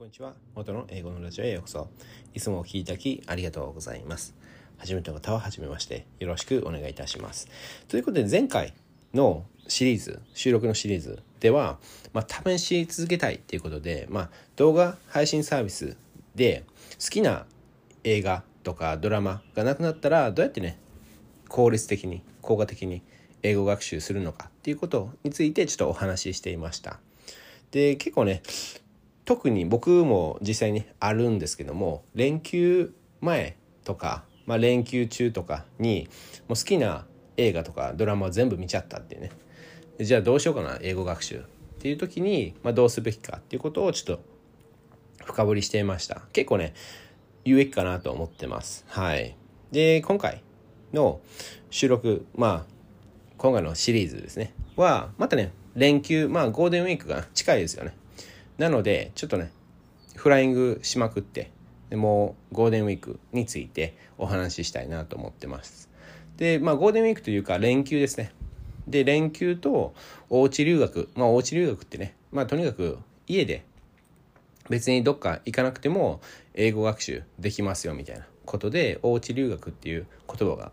こんにちは。元の英語のラジオへようこそ。いつもお聞きいただきありがとうございます。初めての方は初めましてよろしくお願いいたします。ということで前回のシリーズ、収録のシリーズでは、まあ、試し続けたいということで、まあ、動画配信サービスで好きな映画とかドラマがなくなったらどうやってね、効率的に、効果的に英語学習するのかっていうことについてちょっとお話ししていました。で、結構ね、特に僕も実際にあるんですけども連休前とか、まあ、連休中とかにもう好きな映画とかドラマ全部見ちゃったっていうね。じゃあどうしようかな英語学習っていう時に、まあ、どうすべきかっていうことをちょっと深掘りしていました。結構ね有益かなと思ってます。はい。で今回の収録まあ今回のシリーズですね。はまたね連休まあゴールデンウィークが近いですよね。なので、ちょっとね、フライングしまくって、でもうゴールデンウィークについてお話ししたいなと思ってます。で、まあゴールデンウィークというか連休ですね。で、連休とおうち留学。まあおうち留学ってね、まあとにかく家で別にどっか行かなくても英語学習できますよみたいなことで、おうち留学っていう言葉が、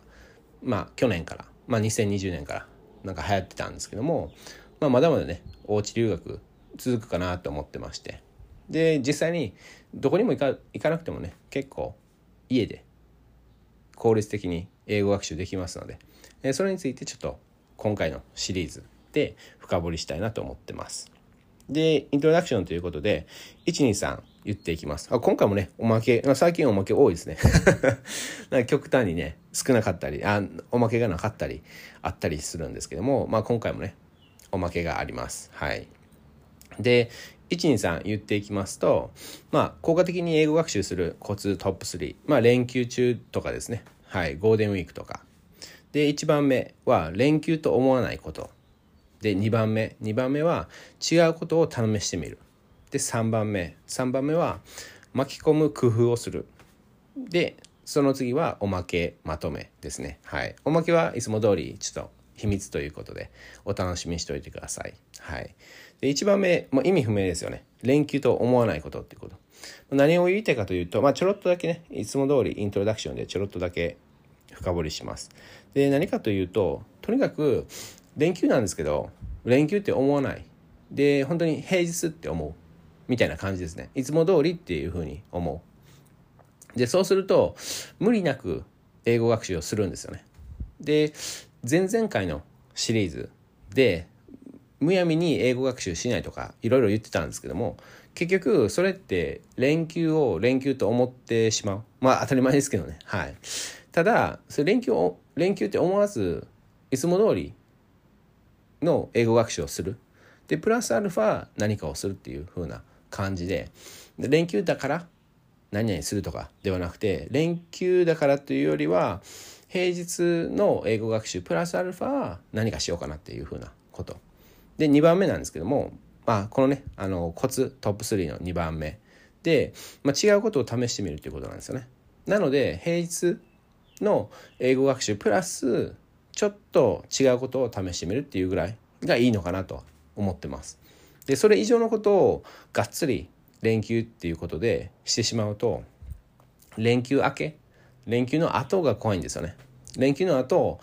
まあ去年から、まあ2020年からなんか流行ってたんですけども、まあまだまだね、おうち留学続くかなと思ってまして。で実際にどこにも行か行かなくてもね結構家で効率的に英語学習できますので。えそれについてちょっと今回のシリーズで深掘りしたいなと思ってます。でイントロダクションということで123言っていきます。あ今回もねおまけ最近おまけ多いですね。なんか極端にね少なかったりあおまけがなかったりあったりするんですけどもまあ今回もねおまけがあります。はい。で123言っていきますとまあ効果的に英語学習するコツトップ3まあ連休中とかですね。はいゴールデンウィークとか。で1番目は連休と思わないこと。で2番目。2番目は違うことを試してみる。で3番目。3番目は巻き込む工夫をする。でその次はおまけまとめですね。はい。おまけはいつも通りちょっと秘密ということでお楽しみにしておいてくださいはいで1番目、もう意味不明ですよね。連休と思わないことっていうこと。何を言いたいかというと、まあ、ちょろっとだけね、いつも通りイントロダクションでちょろっとだけ深掘りします。で、何かというと、とにかく連休なんですけど、連休って思わない。で、本当に平日って思う。みたいな感じですね。いつも通りっていうふうに思う。で、そうすると、無理なく英語学習をするんですよね。で、前々回のシリーズで、むやみに英語学習しないとかいろいろ言ってたんですけども結局それって連休を連休と思ってしまう。まあ当たり前ですけどね。はい。ただそれ連休を連休って思わずいつも通りの英語学習をする。でプラスアルファ何かをするっていう風な感じで。で連休だから何々するとかではなくて連休だからというよりは平日の英語学習プラスアルファ何かしようかなっていう風なことで2番目なんですけども、まあ、このねあのコツトップ3の2番目で、まあ、違うことを試してみるということなんですよね。なので平日の英語学習プラスちょっと違うことを試してみるっていうぐらいがいいのかなと思ってます。でそれ以上のことをがっつり連休っていうことでしてしまうと連休明け連休の後が怖いんですよね。連休の後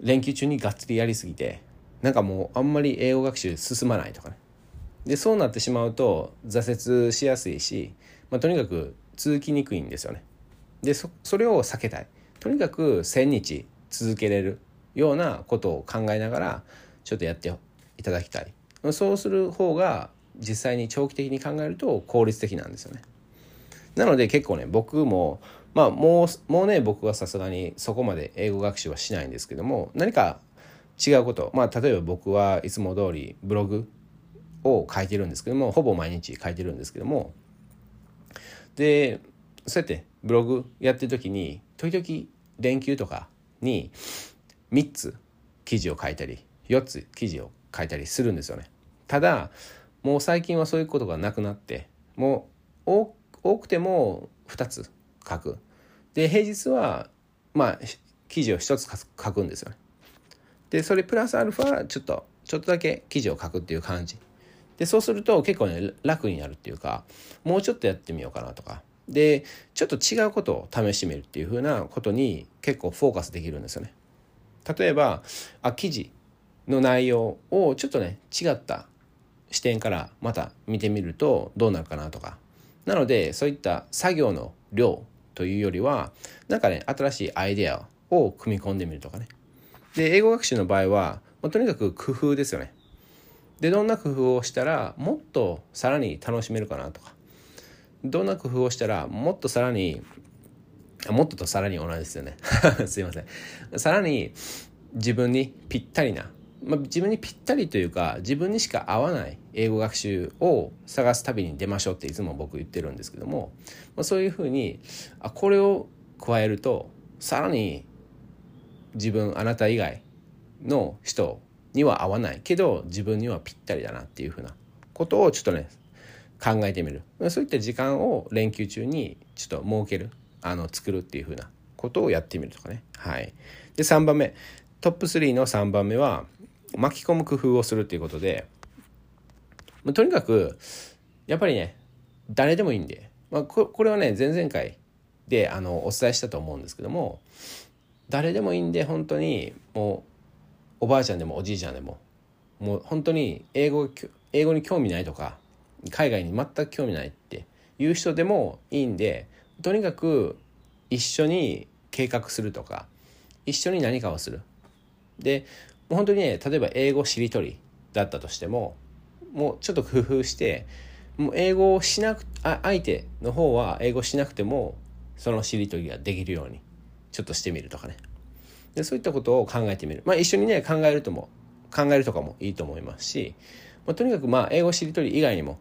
連休中にがっつりやりすぎてなんかもうあんまり英語学習進まないとかね。でそうなってしまうと挫折しやすいし、まあ、とにかく続きにくいんですよね。でそれを避けたい。とにかく1,000日続けれるようなことを考えながらちょっとやっていただきたい。そうする方が実際に長期的に考えると効率的なんですよね。なので結構ね僕もまあもうもうね僕はさすがにそこまで英語学習はしないんですけども何か違うことまあ例えば僕はいつも通りブログを書いてるんですけどもほぼ毎日書いてるんですけどもでそうやってブログやってる時に時々連休とかに3つ記事を書いたり4つ記事を書いたりするんですよね。ただもう最近はそういうことがなくなってもう多くても2つ書く。で平日はまあ記事を1つ書くんですよね。でそれプラスアルファちょっとちょっとだけ記事を書くっていう感じ。でそうすると結構ね楽になるっていうかもうちょっとやってみようかなとか。でちょっと違うことを試してみるっていう風なことに結構フォーカスできるんですよね。例えばあ記事の内容をちょっとね違った視点からまた見てみるとどうなるかなとか。なのでそういった作業の量というよりはなんかね新しいアイデアを組み込んでみるとかね。で英語学習の場合は、まあ、とにかく工夫ですよね。でどんな工夫をしたらもっとさらに楽しめるかなとか。どんな工夫をしたらもっとさらにもっととさらに同じですよね。すいません。さらに自分にぴったりな、まあ、自分にぴったりというか自分にしか合わない英語学習を探す旅に出ましょうっていつも僕言ってるんですけども、まあ、そういうふうにあこれを加えるとさらに自分あなた以外の人には合わないけど自分にはぴったりだなっていうふうなことをちょっとね考えてみる。そういった時間を連休中にちょっと設けるあの作るっていうふうなことをやってみるとかね。はい。で3番目。トップ3の3番目は巻き込む工夫をするっていうことでまとにかくやっぱりね誰でもいいんで、まあ、これはね前々回であのお伝えしたと思うんですけども誰でもいいんで本当にもうおばあちゃんでもおじいちゃんでももう本当に英語英語に興味ないとか海外に全く興味ないっていう人でもいいんでとにかく一緒に計画するとか一緒に何かをする。で本当にね例えば英語しりとりだったとしてももうちょっと工夫してもう英語をしなくあ相手の方は英語しなくてもそのしりとりができるようにちょっとしてみるとかね。でそういったことを考えてみる。まあ一緒にね考えるとも考えるとかもいいと思いますし、まあ、とにかくまあ英語しりとり以外にも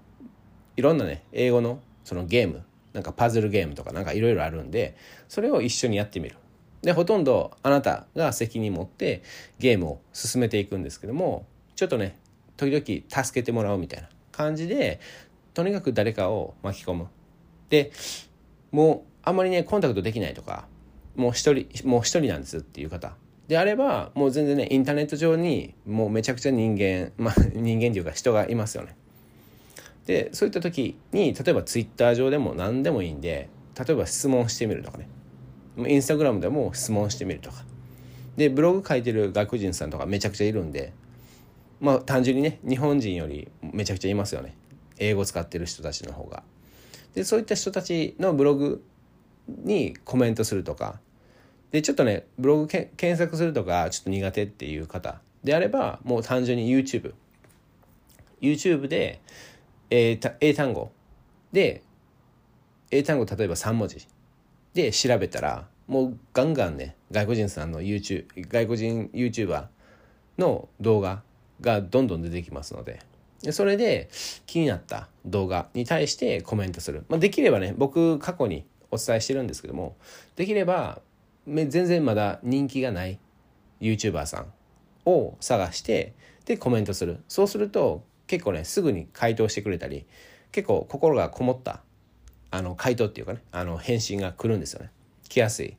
いろんなね英語のそのゲームなんかパズルゲームとかなんかいろいろあるんでそれを一緒にやってみる。でほとんどあなたが責任持ってゲームを進めていくんですけどもちょっとね時々助けてもらうみたいな感じでとにかく誰かを巻き込む。でもうあんまりねコンタクトできないとかもう一人もう一人なんですっていう方。であればもう全然ねインターネット上にもうめちゃくちゃ人間 まあ人間っていうか人がいますよね。でそういった時に例えばツイッター上でも何でもいいんで例えば質問してみるとかね。インスタグラムでも質問してみるとか。でブログ書いてる外国人さんとかめちゃくちゃいるんでまあ単純にね日本人よりめちゃくちゃいますよね。英語使ってる人たちの方が。でそういった人たちのブログにコメントするとか。でちょっとねブログけ検索するとかちょっと苦手っていう方であればもう単純に YouTube YouTube で英英単語。で英単語例えば3文字。で調べたらもうガンガンね外国人さんの YouTube 外国人 YouTuber の動画がどんどん出てきますのでそれで気になった動画に対してコメントする、まあ、できればね僕過去にお伝えしてるんですけどもできれば全然まだ人気がない YouTuber さんを探してでコメントする。そうすると結構ねすぐに回答してくれたり結構心がこもったあの回答っていうかねあの返信が来るんですよね。来やすい。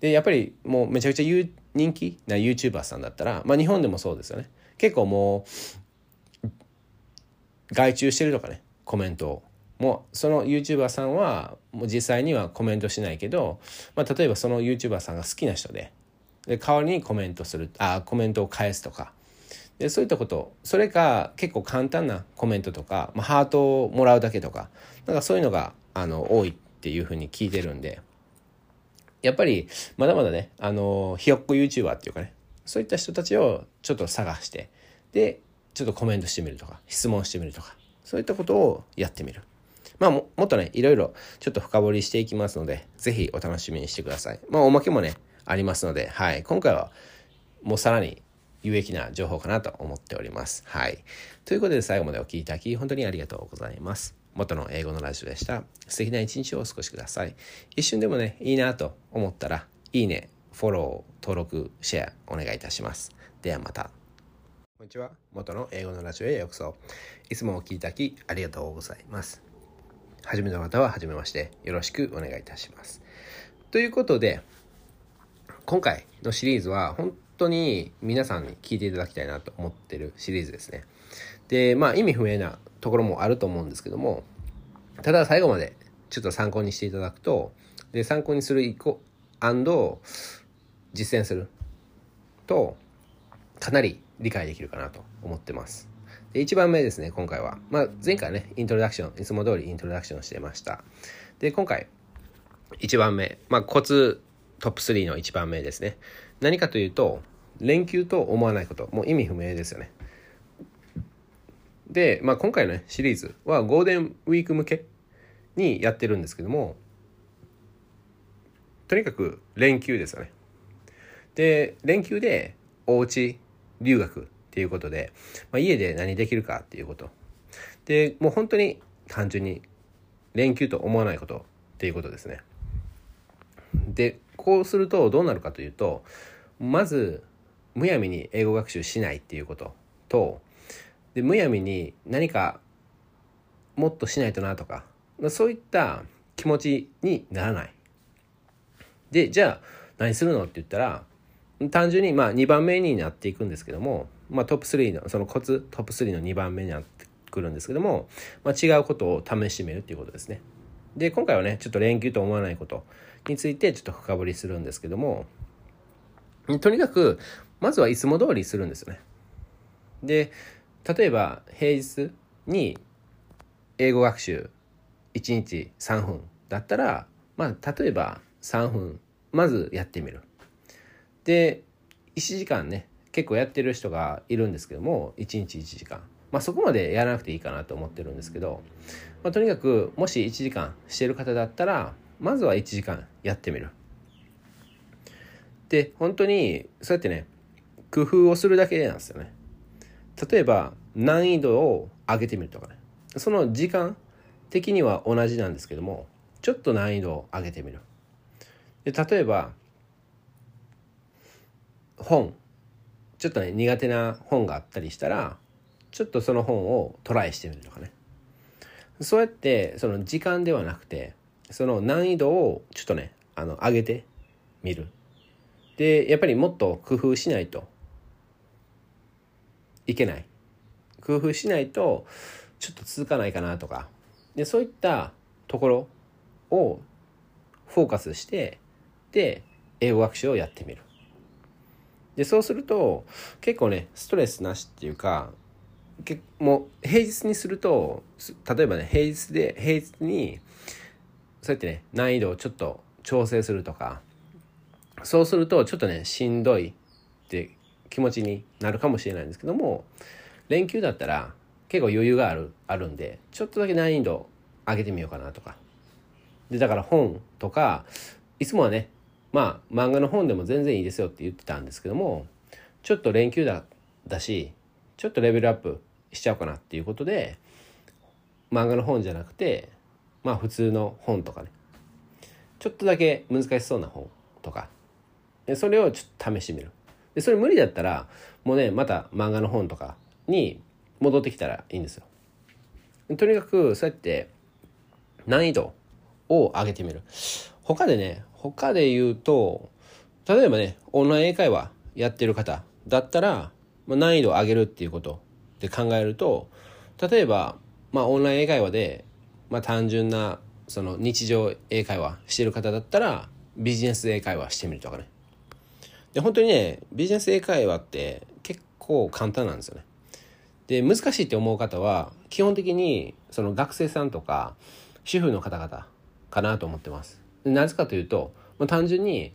でやっぱりもうめちゃくちゃ人気な YouTuber さんだったらまあ日本でもそうですよね。結構もう外注してるとかねコメントを。もうその YouTuber さんはもう実際にはコメントしないけど、まあ、例えばその YouTuber さんが好きな人でで代わりにコメントするあコメントを返すとか。でそういったこと。それか結構簡単なコメントとか、まあ、ハートをもらうだけとか。なんかそういうのがあの多いっていうふうに聞いてるんでやっぱりまだまだねあのひよっこ YouTuber っていうかねそういった人たちをちょっと探してでちょっとコメントしてみるとか質問してみるとかそういったことをやってみる。まあもっとね、いろいろちょっと深掘りしていきますので、ぜひお楽しみにしてください。まあおまけもね、ありますので、はい。今回はもうさらに有益な情報かなと思っております。はい。ということで最後までお聴きいただき本当にありがとうございます。元の英語のラジオでした。素敵な一日をお過ごしください。一瞬でもね、いいなと思ったら、いいね、フォロー、登録、シェアお願いいたします。ではまた。こんにちは。元の英語のラジオへようこそ。いつもお聴きいただきありがとうございます。初めの方は初めまして。よろしくお願いいたします。ということで、今回のシリーズは本当に皆さんに聞いていただきたいなと思ってるシリーズですね。で、まあ意味不明なところもあると思うんですけどもただ最後までちょっと参考にしていただくとで参考にする一個実践するとかなり理解できるかなと思ってます。で1番目ですね今回は、まあ、前回ねイントロダクションいつも通りイントロダクションしてました。で今回1番目、まあ、コツトップ3の1番目ですね。何かというと連休と思わないこと。もう意味不明ですよね。で、まあ、今回の、ね、シリーズはゴールデンウィーク向けにやってるんですけどもとにかく連休ですよね。で連休でおうち留学っていうことで、まあ、家で何できるかっていうこと。でもう本当に単純に連休と思わないことっていうことですね。でこうするとどうなるかというとまずむやみに英語学習しないっていうこととでむやみに何かもっとしないとなとかそういった気持ちにならないでじゃあ何するのって言ったら単純にまあ2番目になっていくんですけども、まあ、トップ3のそのコツトップ3の2番目になってくるんですけども、まあ、違うことを試してみるっていうことですね。で今回はねちょっと連休と思わないことについてちょっと深掘りするんですけどもとにかくまずはいつも通りするんですよね。で例えば平日に英語学習1日3分だったらまあ例えば3分まずやってみる。で1時間ね結構やってる人がいるんですけども1日1時間。まあそこまでやらなくていいかなと思ってるんですけど、まあ、とにかくもし1時間してる方だったらまずは1時間やってみる。で本当にそうやってね工夫をするだけなんですよね。例えば難易度を上げてみるとかね。その時間的には同じなんですけどもちょっと難易度を上げてみる。で例えば本。ちょっとね苦手な本があったりしたらちょっとその本をトライしてみるとかね。そうやってその時間ではなくてその難易度をちょっとねあの上げてみる。でやっぱりもっと工夫しないといけない。工夫しないとちょっと続かないかなとか。でそういったところをフォーカスしてで英語学習をやってみる。でそうすると結構ねストレスなしっていうかもう平日にすると例えばね平日で平日にそうやってね難易度をちょっと調整するとか。そうするとちょっとねしんどいって気持ちになるかもしれないんですけども連休だったら結構余裕があるあるんでちょっとだけ難易度上げてみようかなとか。でだから本とかいつもはねまあ漫画の本でも全然いいですよって言ってたんですけどもちょっと連休だだしちょっとレベルアップしちゃおうかなっていうことで漫画の本じゃなくてまあ普通の本とかね。ちょっとだけ難しそうな本とか。それをちょっと試してみる。でそれ無理だったらもうねまた漫画の本とかに戻ってきたらいいんですよ。とにかくそうやって難易度を上げてみる。他でね他で言うと例えばねオンライン英会話やってる方だったら、ま、難易度を上げるっていうことで考えると例えば、まあ、オンライン英会話で、まあ、単純なその日常英会話してる方だったらビジネス英会話してみるとかね。で本当にねビジネス英会話って結構簡単なんですよね。で難しいって思う方は基本的にその学生さんとか主婦の方々かなと思ってます。なぜかというと、ま、単純に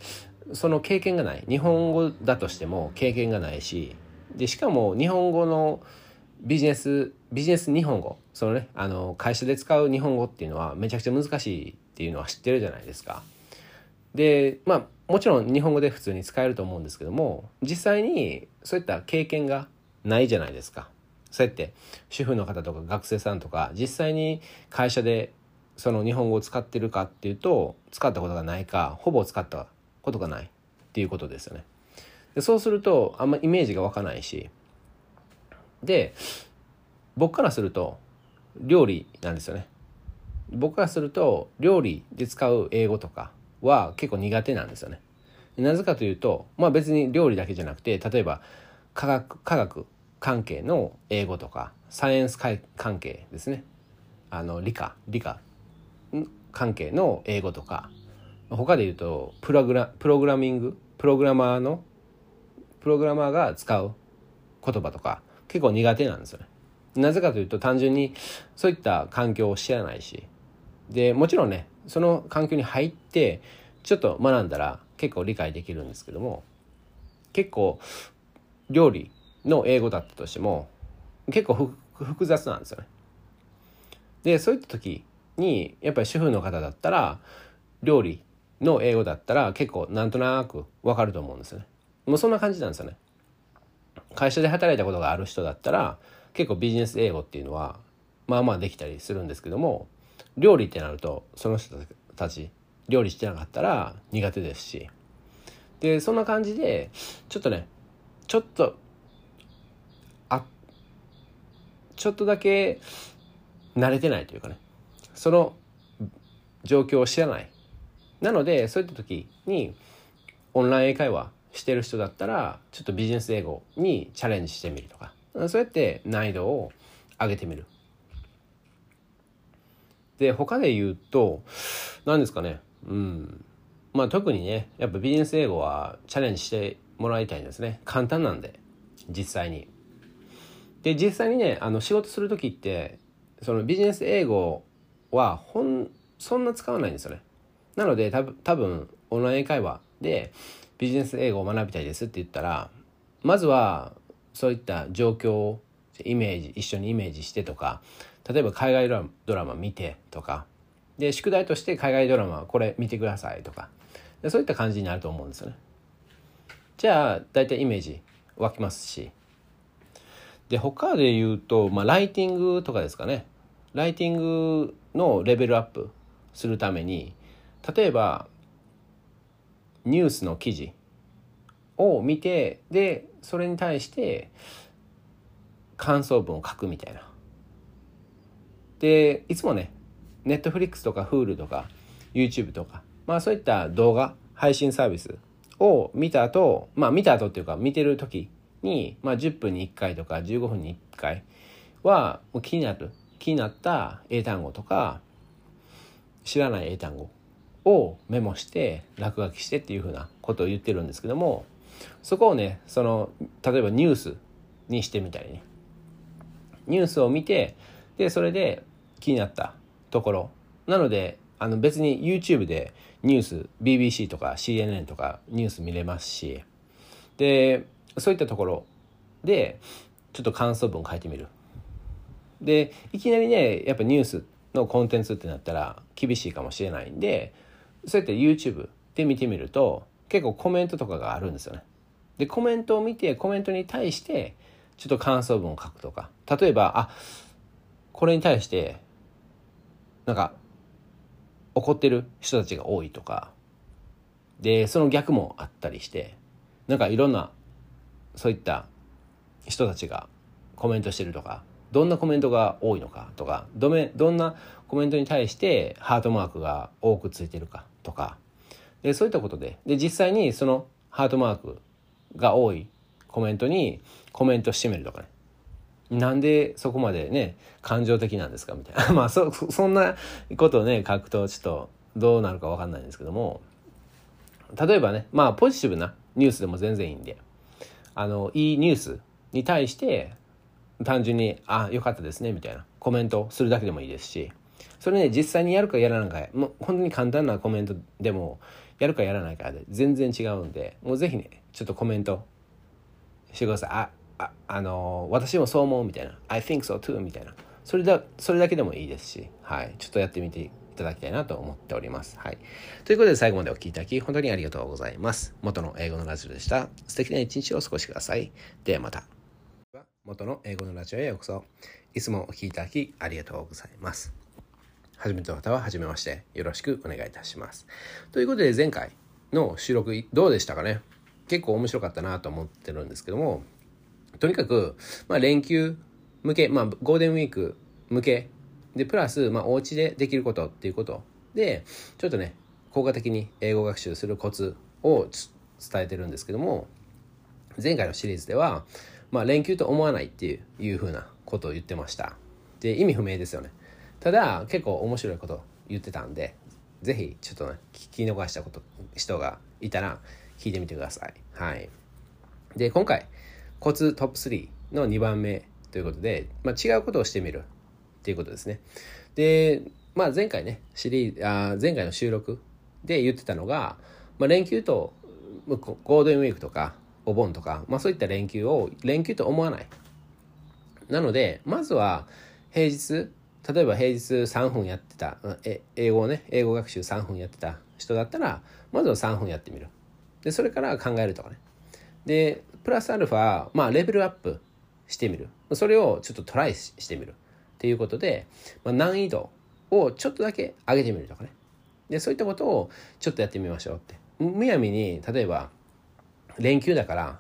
その経験がない。日本語だとしても経験がないしでしかも日本語のビジネスビジネス日本語そのねあの会社で使う日本語っていうのはめちゃくちゃ難しいっていうのは知ってるじゃないですか。でまあもちろん日本語で普通に使えると思うんですけども実際にそういった経験がないじゃないですか。そうやって主婦の方とか学生さんとか実際に会社でその日本語を使ってるかっていうと使ったことがないかほぼ使ったことがないっていうことですよね。でそうするとあんまイメージが湧かないしで僕からすると料理なんですよね。僕からすると料理で使う英語とかは結構苦手なんですよね。なぜかというとまあ別に料理だけじゃなくて例えば科学科学関係の英語とかサイエンス関係ですねあの理科理科関係の英語とか他で言うとプログラプログラミングプログラマーのプログラマーが使う言葉とか結構苦手なんですよね。なぜかというと単純にそういった環境を知らないしでもちろんねその環境に入ってちょっと学んだら結構理解できるんですけども結構料理の英語だったとしても結構複雑なんですよね。でそういった時にやっぱり主婦の方だったら料理の英語だったら結構なんとなくわかると思うんですよね。もうそんな感じなんですよね。会社で働いたことがある人だったら結構ビジネス英語っていうのはまあまあできたりするんですけども料理ってなるとその人たち料理してなかったら苦手ですし。でそんな感じでちょっとねちょっとあちょっとだけ慣れてないというかね。その状況を知らない。なのでそういった時にオンライン英会話してる人だったらちょっとビジネス英語にチャレンジしてみるとか。そうやって難易度を上げてみる。で他で言うと何ですかねうんまあ特にねやっぱビジネス英語はチャレンジしてもらいたいんですね簡単なんで実際に。で実際にねあの仕事する時ってそのビジネス英語はほんそんな使わないんですよね。なので多分多分オンライン会話でビジネス英語を学びたいですって言ったらまずはそういった状況をイメージ一緒にイメージしてとか例えば海外ドラマ見てとかで宿題として海外ドラマこれ見てくださいとかでそういった感じになると思うんですよね。じゃあ大体イメージ湧きますしで他で言うと、まあ、ライティングとかですかねライティングのレベルアップするために例えばニュースの記事を見てでそれに対して感想文を書くみたいな。でいつもねネットフリックスとか Hulu とか YouTube とかまあそういった動画配信サービスを見た後まあ見た後っていうか見てる時に、まあ、10分に1回とか15分に1回はもう気になる気になった英単語とか知らない英単語をメモして落書きしてっていうふうなことを言ってるんですけどもそこをねその例えばニュースにしてみたりね。ニュースを見てでそれで気になったところ。なのであの別に YouTube でニュース BBC とか CNN とかニュース見れますし。でそういったところでちょっと感想文書いてみる。でいきなりねやっぱニュースのコンテンツってなったら厳しいかもしれないんでそうやって YouTube で見てみると結構コメントとかがあるんですよね。でコメントを見てコメントに対してちょっと感想文を書くとか。例えばあこれに対してなんか怒ってる人たちが多いとか。でその逆もあったりしてなんかいろんなそういった人たちがコメントしてるとかどんなコメントが多いのかとかどめどんなコメントに対してハートマークが多くついてるかとか。でそういったことで。で実際にそのハートマークが多いコメントにコメントしてみるとかね。なんでそこまでね感情的なんですかみたいな。まあそそんなことをね書くとちょっとどうなるか分かんないんですけども。例えばねまあポジティブなニュースでも全然いいんで。あのいいニュースに対して単純に「あよかったですね」みたいな。コメントするだけでもいいですし。それね実際にやるかやらないかもう本当に簡単なコメントでもやるかやらないかで全然違うんでもうぜひねちょっとコメントしてください。あああの私もそう思うみたいな I think so too みたいなそれだそれだけでもいいですし、はい、ちょっとやってみていただきたいなと思っております。はい。ということで最後までお聴きいただき本当にありがとうございます。元の英語のラジオでした。素敵な一日をお過ごしください。ではまた。元の英語のラジオへようこそ。いつもお聴きいただきありがとうございます。初めての方は初めましてよろしくお願いいたします。ということで前回の収録どうでしたかね？結構面白かったなと思ってるんですけどもとにかく、まあ、連休向け、まあ、ゴールデンウィーク向け。でプラス、まあ、お家でできることっていうこと。でちょっとね効果的に英語学習するコツを伝えてるんですけども前回のシリーズではまあ、連休と思わないっていういうふうなことを言ってました。で意味不明ですよね。ただ結構面白いこと言ってたんで是非ちょっとね聞き逃したこと人がいたら聞いてみてください。はい。で今回コツトップ3の2番目ということで、まあ、違うことをしてみるっていうことですね。で、まあ、前回ねシリーあ前回の収録で言ってたのが、まあ、連休とゴールデンウィークとかお盆とか、まあ、そういった連休を連休と思わない。なのでまずは平日例えば平日3分やってたえ英語をね英語学習3分やってた人だったらまずは3分やってみる。でそれから考えるとかね。でプラスアルファまあレベルアップしてみる。それをちょっとトライしてみる。っていうことで、まあ、難易度をちょっとだけ上げてみるとかね。でそういったことをちょっとやってみましょうって。むやみに例えば連休だから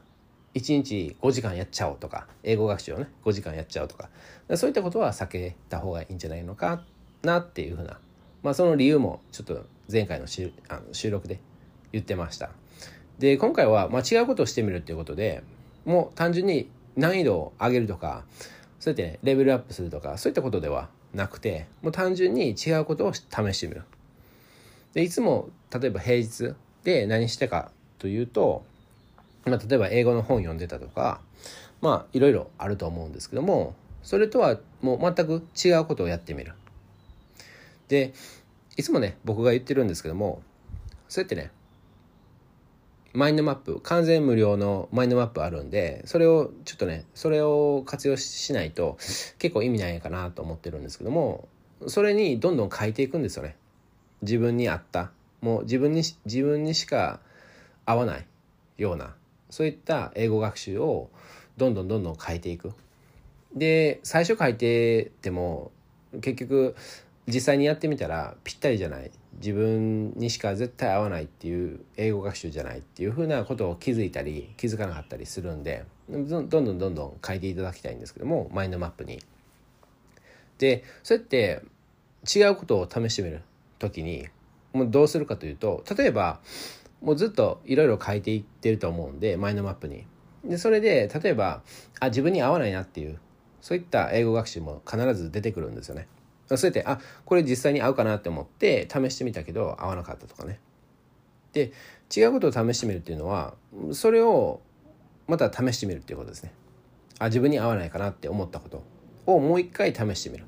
1日5時間やっちゃおうとか英語学習をね5時間やっちゃおうとか。そういったことは避けた方がいいんじゃないのかなっていうふうな、まあ、その理由もちょっと前回の収あの収録で言ってました。で今回は、まあ、違うことをしてみるっていうことでもう単純に難易度を上げるとかそうやって、ね、レベルアップするとかそういったことではなくてもう単純に違うことを試してみるでいつも例えば平日で何してかというとまあ、例えば英語の本読んでたとかまあいろいろあると思うんですけどもそれとはもう全く違うことをやってみる。でいつもね僕が言ってるんですけどもそうやってねマインドマップ完全無料のマインドマップあるんでそれをちょっとねそれを活用しないと結構意味ないかなと思ってるんですけどもそれにどんどん変えていくんですよね。自分に合った。もう自分に自分にしか合わないようなそういった英語学習をどんどんどんどん変えていく。で最初書いてても結局実際にやってみたらぴったりじゃない。自分にしか絶対合わないっていう英語学習じゃないっていうふうなことを気づいたり気づかなかったりするんでどんどんどんどん書いていただきたいんですけどもマインドマップに。でそうやって違うことを試してみる時にもうどうするかというと例えばもうずっといろいろ書いていってると思うんでマインドマップに。でそれで例えばあ自分に合わないなっていうそういった英語学習も必ず出てくるんですよね。そうやってあこれ実際に合うかなって思って試してみたけど合わなかったとかね。で違うことを試してみるっていうのはそれをまた試してみるっていうことですね。あ自分に合わないかなって思ったことをもう一回試してみる。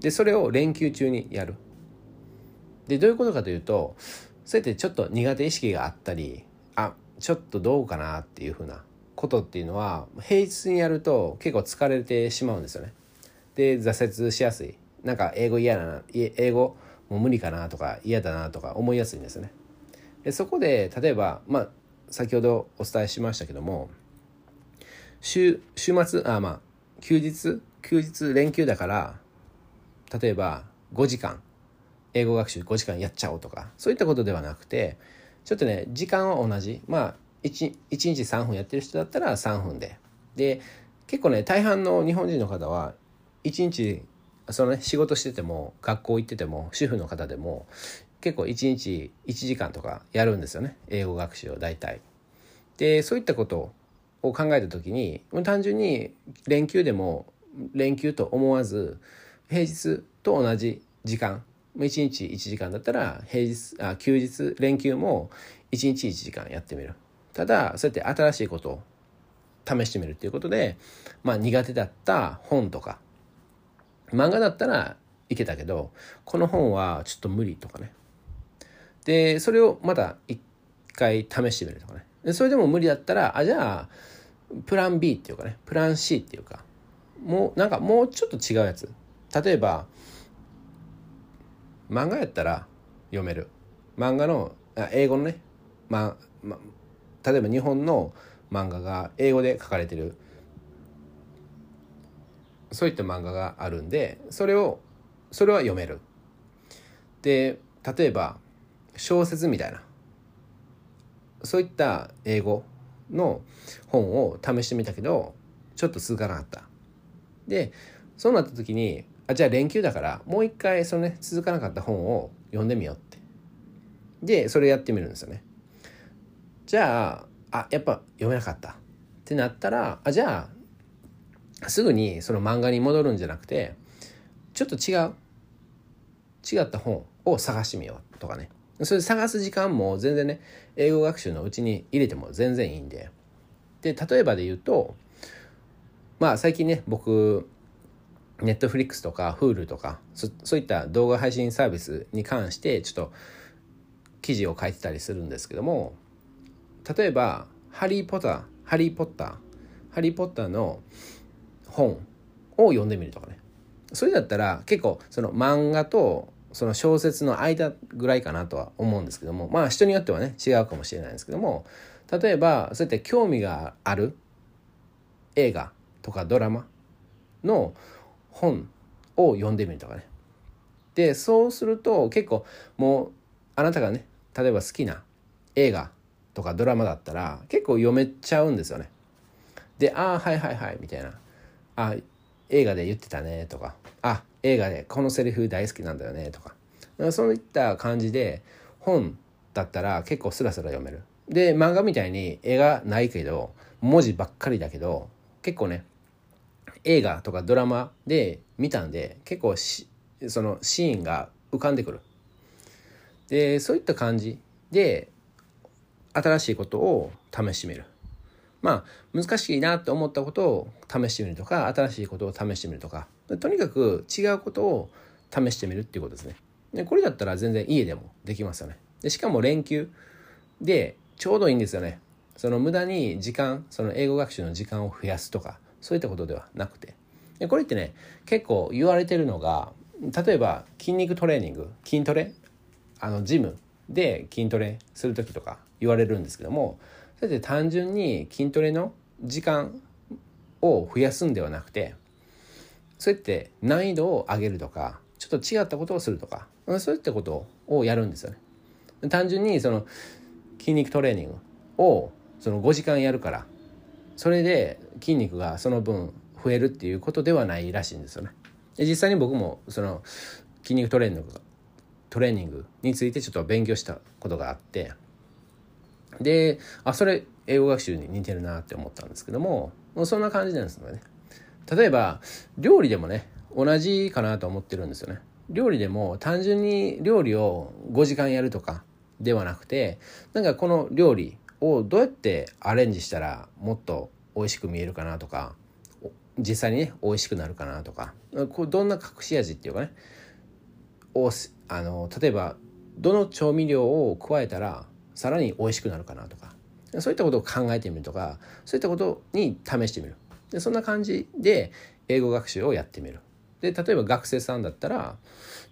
でそれを連休中にやる。でどういうことかというとそうやってちょっと苦手意識があったりあちょっとどうかなっていうふうなことっていうのは平日にやると結構疲れてしまうんですよね。で挫折しやすい。なんか英語嫌だな英語もう無理かなとか嫌だなとか思いやすいんですね。でそこで例えばまあ先ほどお伝えしましたけども週週末あまあ休日休日連休だから例えば5時間英語学習5時間やっちゃおうとかそういったことではなくてちょっとね時間は同じ。まあ 1, 1日3分やってる人だったら3分で。で結構ね大半の日本人の方は1日そのね仕事してても学校行ってても主婦の方でも結構1日1時間とかやるんですよね英語学習を大体。でそういったことを考えた時に単純に連休でも連休と思わず平日と同じ時間1日1時間だったら平日あ休日連休も1日1時間やってみるただそうやって新しいことを試してみるっていうことで、まあ、苦手だった本とか漫画だったらいけたけどこの本はちょっと無理とかね。でそれをまた一回試してみるとかね。でそれでも無理だったらあじゃあプラン B っていうかね。プラン C っていうか。もうなんかもうちょっと違うやつ。例えば漫画やったら読める。漫画のあ英語のね、まま、例えば日本の漫画が英語で書かれてる。そういった漫画があるんでそれをそれは読める。で例えば小説みたいな。そういった英語の本を試してみたけどちょっと続かなかった。でそうなった時にあじゃあ連休だからもう一回そのね続かなかった本を読んでみようって。でそれやってみるんですよね。じゃああやっぱ読めなかった。ってなったらあじゃあすぐにその漫画に戻るんじゃなくてちょっと違う違った本を探してみようとかね。それ探す時間も全然ね英語学習のうちに入れても全然いいんで。で例えばで言うとまあ最近ね僕ネットフリックスとか Hulu とかそういった動画配信サービスに関してちょっと記事を書いてたりするんですけども例えば「ハリー・ポッター」「ハリー・ポッター」「ハリー・ポッター」の本を読んでみるとかね。それだったら結構その漫画とその小説の間ぐらいかなとは思うんですけどもまあ人によってはね違うかもしれないんですけども例えばそうやって興味がある映画とかドラマの本を読んでみるとかね。でそうすると結構もうあなたがね例えば好きな映画とかドラマだったら結構読めちゃうんですよね。で「ああはいはいはい」みたいな「あ映画で言ってたね」とか「あ映画でこのセリフ大好きなんだよね」とか。そういった感じで本だったら結構スラスラ読める。で漫画みたいに絵がないけど文字ばっかりだけど結構ね映画とかドラマで見たんで結構そのシーンが浮かんでくる。でそういった感じで新しいことを試してみる。まあ難しいなと思ったことを試してみるとか新しいことを試してみるとか。とにかく違うことを試してみるっていうことですね。でこれだったら全然家でもできますよね。でしかも連休でちょうどいいんですよね。その無駄に時間その英語学習の時間を増やすとかそういったことではなくて。でこれってね結構言われてるのが例えば筋肉トレーニング筋トレ？あのジムで筋トレする時とか言われるんですけどもそれで単純に筋トレの時間を増やすんではなくてそうやって難易度を上げるとかちょっと違ったことをするとかそういったことをやるんですよね。単純にその筋肉トレーニングをその5時間やるからそれで筋肉がその分増えるっていうことではないらしいんですよね。で実際に僕もその筋肉トレーニングトレーニングについてちょっと勉強したことがあってであそれ英語学習に似てるなって思ったんですけどももうそんな感じなんですよね。例えば料理でもね同じかなと思ってるんですよね。料理でも単純に料理を5時間やるとかではなくてなんかこの料理をどうやってアレンジしたらもっと美味しく見えるかなとか実際にね美味しくなるかなとかこうどんな隠し味っていうかねをあの例えばどの調味料を加えたらさらに美味しくなるかなとか。そういったことを考えてみるとかそういったことに試してみる。でそんな感じで英語学習をやってみる。で例えば学生さんだったら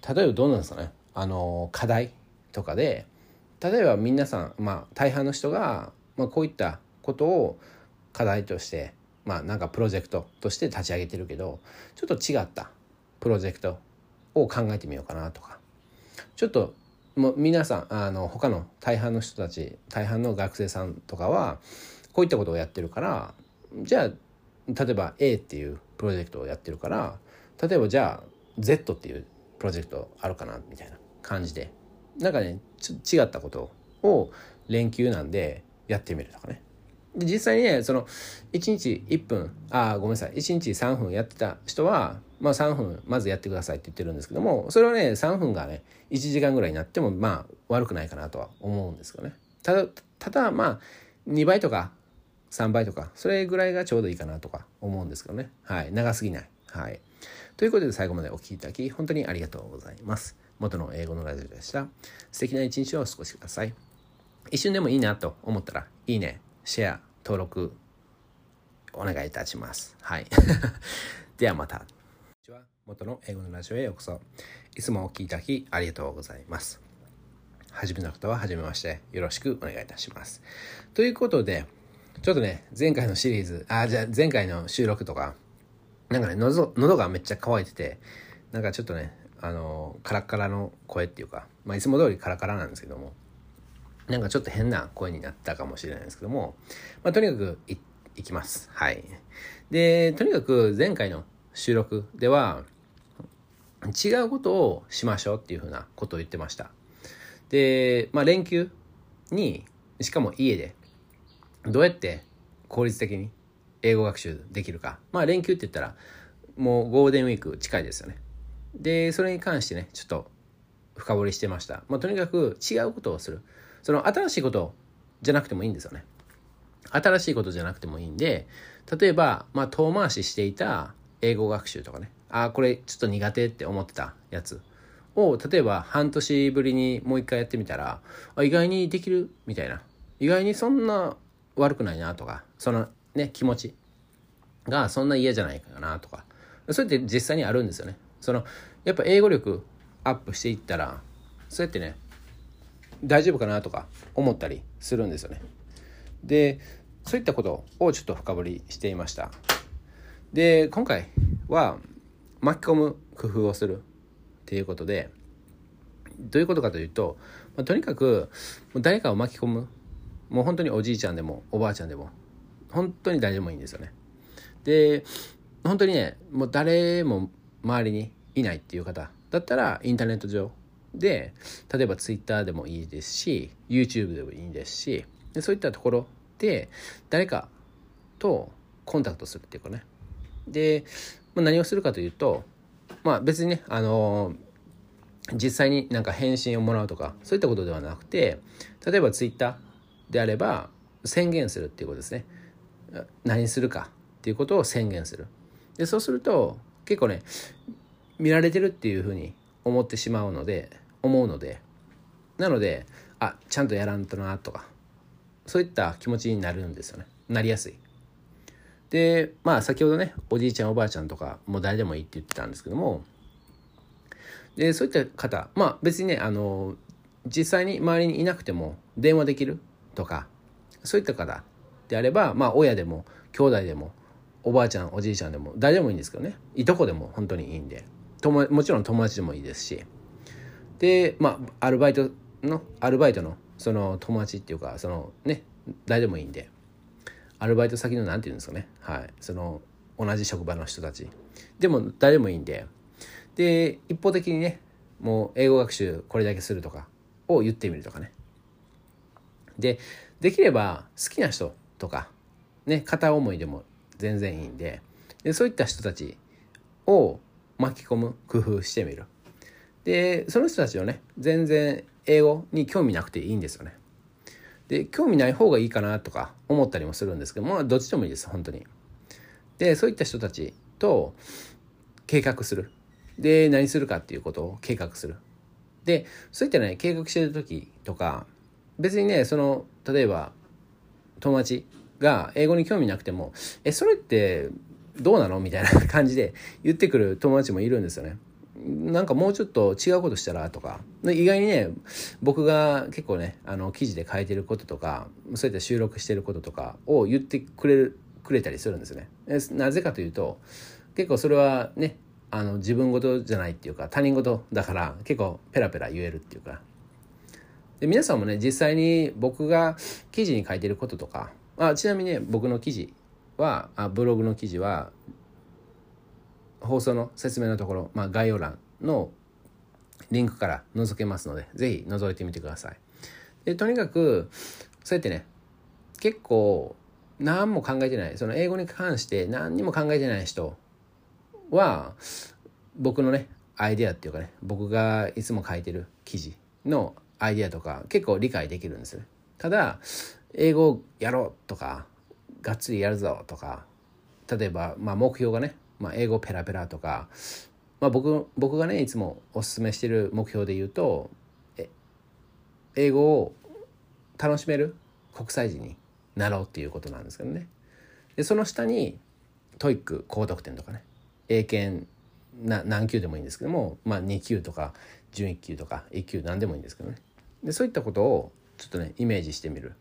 例えばどうなんですかね。あの課題とかで例えば皆さん、まあ、大半の人が、まあ、こういったことを課題としてまあなんかプロジェクトとして立ち上げてるけどちょっと違ったプロジェクトを考えてみようかなとか。ちょっともう皆さんあの他の大半の人たち大半の学生さんとかはこういったことをやってるからじゃあ例えば A っていうプロジェクトをやってるから例えばじゃあ Z っていうプロジェクトあるかなみたいな感じで。なんかね違ったことを連休なんでやってみるとかね。で実際にねその1日1分あごめんなさい。1日3分やってた人は、まあ、3分まずやってくださいって言ってるんですけどもそれはね3分がね1時間ぐらいになってもまあ悪くないかなとは思うんですけどね。ただただまあ2倍とか3倍とかそれぐらいがちょうどいいかなとか思うんですけどね。はい。長すぎない。はい。ということで最後までお聴きいただき本当にありがとうございます。元の英語のラジオでした。素敵な一日をお過ごしください。一瞬でもいいなと思ったらいいね。シェア、登録、お願いいたします。はい。ではまた。こんにちは。元の英語のラジオへようこそ。いつもお聴きいただきありがとうございます。初めの方は初めまして。よろしくお願いいたします。ということで、ちょっとね、前回のシリーズ、あ、じゃあ前回の収録とか、なんかね、喉がめっちゃ乾いてて、なんかちょっとね、あの、カラッカラの声っていうか、まあ、いつも通りカラカラなんですけども、なんかちょっと変な声になったかもしれないですけども、まあ、とにかくいいきます。はい。で、とにかく前回の収録では、違うことをしましょうっていうふうなことを言ってました。で、まあ、連休に、しかも家で、どうやって効率的に英語学習できるかまあ連休って言ったらもうゴールデンウィーク近いですよねでそれに関してねちょっと深掘りしてました、まあ、とにかく違うことをするその新しいことじゃなくてもいいんですよね。新しいことじゃなくてもいいんで例えば、まあ、遠回ししていた英語学習とかね。ああこれちょっと苦手って思ってたやつ。を例えば半年ぶりにもう一回やってみたらあ意外にできるみたいな。意外にそんな悪くないなとかそのね気持ちがそんな嫌じゃないかなとか。それって実際にあるんですよね。そのやっぱ英語力アップしていったらそうやってね大丈夫かなとか思ったりするんですよね。でそういったことをちょっと深掘りしていました。で今回は巻き込む工夫をするっていうことでどういうことかというと、まあ、とにかく誰かを巻き込む。もう本当におじいちゃんでもおばあちゃんでも本当に誰でもいいんですよね。で本当にねもう誰も周りにいないっていう方だったらインターネット上で例えば Twitter でもいいですし YouTube でもいいですしでそういったところで誰かとコンタクトするっていうかね。で、まあ、何をするかというとまあ別にねあの実際になんか返信をもらうとかそういったことではなくて例えば Twitter であれば宣言するっていうことですね。何するかっていうことを宣言する。でそうすると結構ね見られてるっていうふうに思ってしまうので思うのでなのであちゃんとやらんとなとかそういった気持ちになるんですよね。なりやすい。でまあ先ほどねおじいちゃんおばあちゃんとかもう誰でもいいって言ってたんですけどもでそういった方まあ別にねあの実際に周りにいなくても電話できるとかそういった方であればまあ親でも兄弟でもおばあちゃんおじいちゃんでも誰でもいいんですけどね。いとこでも本当にいいんで。とももちろん友達でもいいですし。でまあアルバイトのアルバイトのその友達っていうかそのね誰でもいいんでアルバイト先の何て言うんですかね。はい。その同じ職場の人たち。でも誰でもいいんで。で一方的にねもう英語学習これだけするとかを言ってみるとかね。でできれば好きな人とかね片思いでも全然いいんででそういった人たちを巻き込む工夫してみる。でその人たちをね全然英語に興味なくていいんですよねで興味ない方がいいかなとか思ったりもするんですけどまあどっちでもいいです本当にでそういった人たちと計画するで何するかっていうことを計画するでそういったね計画してる時とか別にねその例えば友達が英語に興味なくても「えそれってどうなの?」みたいな感じで言ってくる友達もいるんですよね。なんかもうちょっと違うことしたらとか意外にね僕が結構ねあの記事で書いてることとかそういった収録してることとかを言ってくれるくれたりするんですね。なぜかというと結構それはねあの自分事じゃないっていうか他人事だから結構ペラペラ言えるっていうかで皆さんもね実際に僕が記事に書いてることとかあちなみにね僕の記事はあブログの記事は放送の説明のところ、まあ、概要欄のリンクから覗けますのでぜひ覗いてみてください。でとにかくそうやってね結構何も考えてない。その英語に関して何にも考えてない人は僕のねアイデアっていうかね僕がいつも書いてる記事のアイデアとか結構理解できるんですよただ英語をやろうとかがっつりやるぞとか例えば、まあ、目標がね、まあ、英語ペラペラとか、まあ僕、僕がねいつもおすすめしてる目標で言うと英語を楽しめる国際人になろうっていうことなんですけどね。でその下に TOEIC 高得点とかね。英検な何級でもいいんですけども、まあ、2級とか準1級とか1級何でもいいんですけどね。でそういったことをちょっとねイメージしてみる。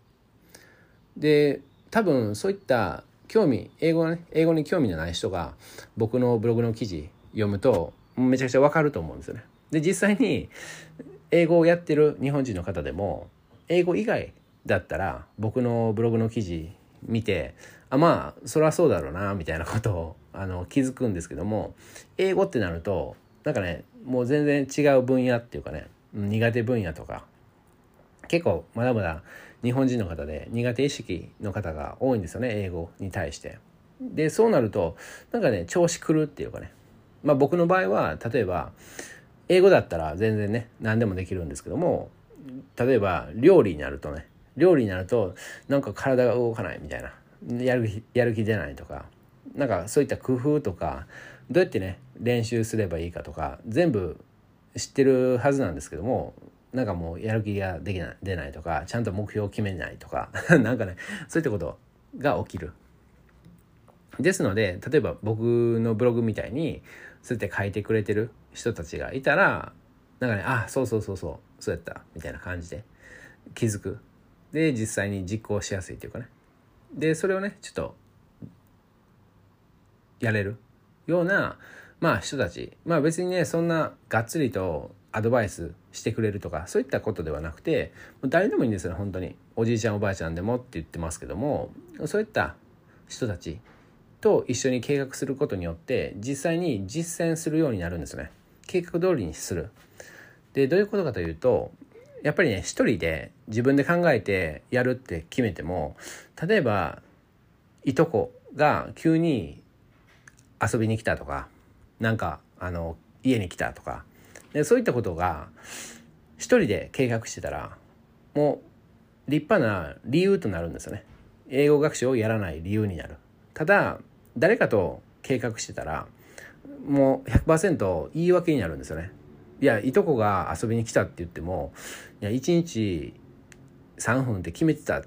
で多分そういった興味英語,、ね、英語に興味のない人が僕のブログの記事読むとめちゃくちゃわかると思うんですよね。で実際に英語をやってる日本人の方でも英語以外だったら僕のブログの記事見てあまあそれはそうだろうなみたいなことをあの気づくんですけども英語ってなるとなんかねもう全然違う分野っていうかね苦手分野とか結構まだまだ日本人の方で苦手意識の方が多いんですよね英語に対して。でそうなるとなんかね調子狂うっていうかね。まあ僕の場合は例えば英語だったら全然ね何でもできるんですけども例えば料理になるとね。料理になるとなんか体が動かないみたいな。やるやる気出ないとか。なんかそういった工夫とかどうやってね練習すればいいかとか全部知ってるはずなんですけどもなんかもうやる気ができない出ないとかちゃんと目標を決めないとか なんかねそういったことが起きる。ですので例えば僕のブログみたいにそうやって書いてくれてる人たちがいたらなんかねあそうそうそうそうそうやったみたいな感じで気づく。で実際に実行しやすいっていうかね。でそれをねちょっとやれる。ようなまあ人たち。まあ別にねそんながっつりとアドバイスしてくれるとかそういったことではなくて誰でもいいんですよ本当に。おじいちゃんおばあちゃんでもって言ってますけどもそういった人たちと一緒に計画することによって実際に実践するようになるんですね。計画通りにする。でどういうことかというとやっぱりね一人で自分で考えてやるって決めても例えばいとこが急に遊びに来たとかなんかあの家に来たとかでそういったことが一人で計画してたらもう立派な理由となるんですよね。英語学習をやらない理由になる。ただ誰かと計画してたらもう100%言い訳になるんですよね。いやいとこが遊びに来たって言ってもいや1日3分って決めてた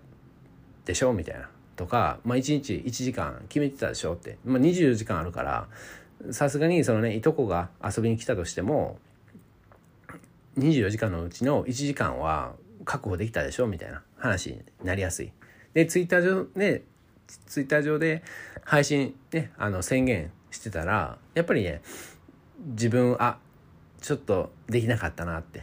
でしょみたいな。とか、まあ、1日1時間決めてたでしょって、まあ、24時間あるからさすがにそのねいとこが遊びに来たとしても24時間のうちの1時間は確保できたでしょみたいな話になりやすい。でツイッター上ねツイッター上で配信ねあの宣言してたらやっぱりね自分あちょっとできなかったなって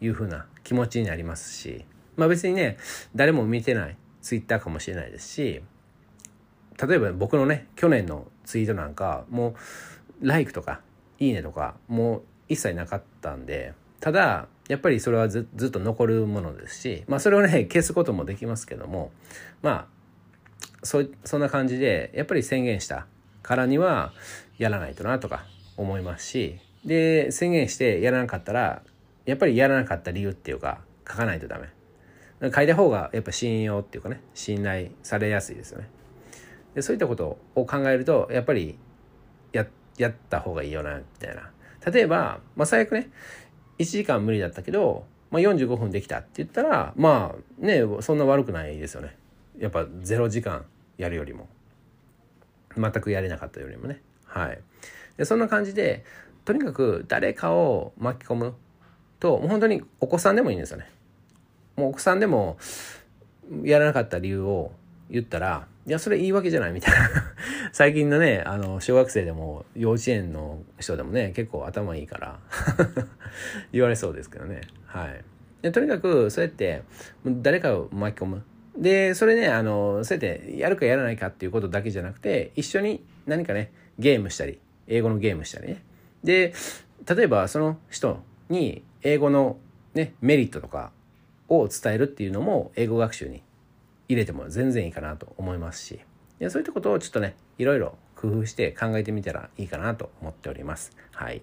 いう風な気持ちになりますしまあ別にね誰も見てないツイッターかもしれないですし例えば僕のね去年のツイートなんかもうライクとかいいねとかもう一切なかったんでただやっぱりそれはずっと残るものですしまあそれをね消すこともできますけどもまあそそんな感じでやっぱり宣言したからにはやらないとなとか思いますしで宣言してやらなかったらやっぱりやらなかった理由っていうか書かないとダメ。書いた方がやっぱ信用っていうかね信頼されやすいですよね。でそういったことを考えるとやっぱりややった方がいいよなみたいな。例えば、まあ、最悪ね1時間無理だったけど、まあ、45分できたって言ったらまあねそんな悪くないですよね。やっぱ0時間やるよりも。全くやれなかったよりもね。はい。でそんな感じでとにかく誰かを巻き込むともう本当にお子さんでもいいんですよね。もうお子さんでもやらなかった理由を言ったらいやそれ言い訳じゃないみたいな。最近のねあの小学生でも幼稚園の人でもね結構頭いいから 言われそうですけどね。はい。でとにかくそうやって誰かを巻き込む。でそれねあのそうやってやるかやらないかっていうことだけじゃなくて一緒に何かねゲームしたり英語のゲームしたりね。で例えばその人に英語のねメリットとかを伝えるっていうのも英語学習に入れても全然いいかなと思いますしでそういったことをちょっとねいろいろ工夫して考えてみたらいいかなと思っております。はい。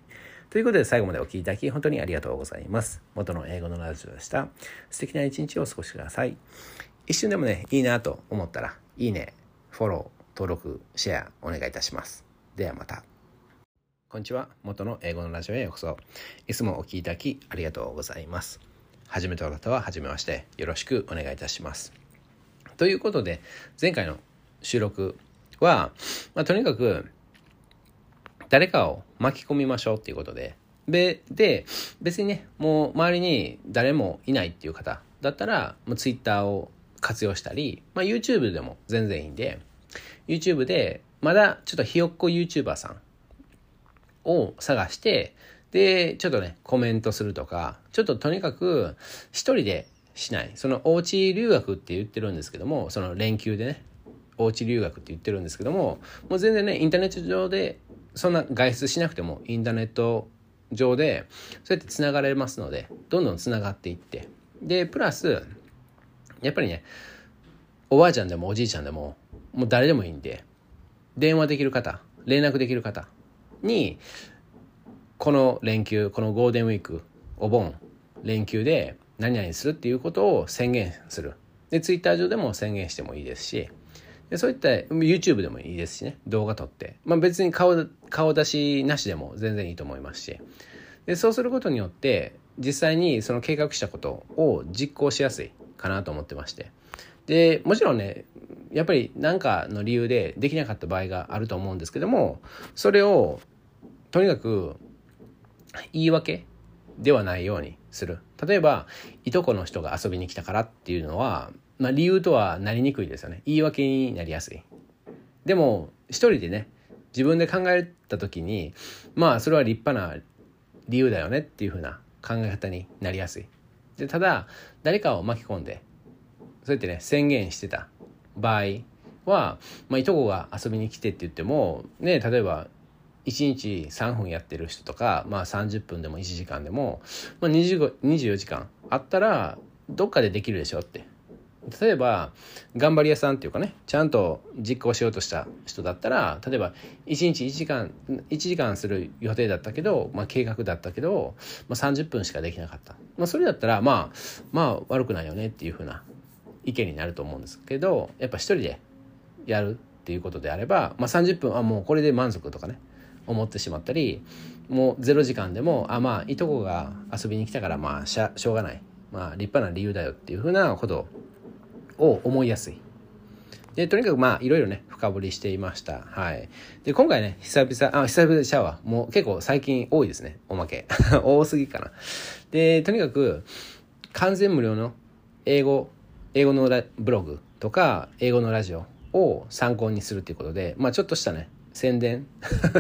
ということで最後までお聴きいただき本当にありがとうございます。元の英語のラジオでした。素敵な一日をお過ごしください。一瞬でもね、いいなと思ったら、いいね、フォロー、登録、シェアお願いいたします。ではまた。こんにちは。元の英語のラジオへようこそ。いつもお聴きいただきありがとうございます。初めての方は初めまして、よろしくお願いいたします。ということで、前回の収録は、まあ、とにかく、誰かを巻き込みましょうっていうことで、で、で別にね、もう周りに誰もいないっていう方だったら、もう Twitter を活用したり、まあ、YouTube でも全然いいんで、YouTube で、まだちょっとひよっこ YouTuber さんを探して、で、ちょっとね、コメントするとか、ちょっととにかく一人でしない。そのおうち留学って言ってるんですけども、その連休でね、おうち留学って言ってるんですけども、もう全然ね、インターネット上で、そんな外出しなくても、インターネット上で、そうやって繋がれますので、どんどん繋がっていって、で、プラス、やっぱりね、おばあちゃんでもおじいちゃんでも、もう誰でもいいんで、電話できる方連絡できる方にこの連休このゴールデンウィークお盆連休で何々するっていうことを宣言する。でツイッター上でも宣言してもいいですしでそういった YouTube でもいいですしね。動画撮って、まあ、別に顔顔出しなしでも全然いいと思いますし。でそうすることによって実際にその計画したことを実行しやすいかなと思ってまして。でもちろんねやっぱり何かの理由でできなかった場合があると思うんですけどもそれをとにかく言い訳ではないようにする。例えばいとこの人が遊びに来たからっていうのは、まあ、理由とはなりにくいですよね。言い訳になりやすい。でも一人でね自分で考えた時にまあそれは立派な理由だよねっていうふうな考え方になりやすい。でただ誰かを巻き込んでそうやってね宣言してた場合は、まあ、いとこが遊びに来てって言ってもね例えば1日3分やってる人とか、まあ、30分でも1時間でも、まあ、24時間あったらどっかでできるでしょって。例えば頑張り屋さんっていうかねちゃんと実行しようとした人だったら例えば1日1時間1時間する予定だったけど、まあ、計画だったけど、まあ、30分しかできなかった、まあ、それだったらまあまあ悪くないよねっていうふうな意見になると思うんですけどやっぱ一人でやるっていうことであれば、まあ、30分あもうこれで満足とかね。思ってしまったりもう0時間でもあまあいとこが遊びに来たからまあしょうがない、まあ、立派な理由だよっていうふうなことを思いやすい。でとにかくまあいろいろね深掘りしていました。はい。で今回ね久々あ久々シャワーもう結構最近多いですねおまけ 多すぎかな。でとにかく完全無料の英語英語のブログとか英語のラジオを参考にするっていうことでまあちょっとしたね宣伝？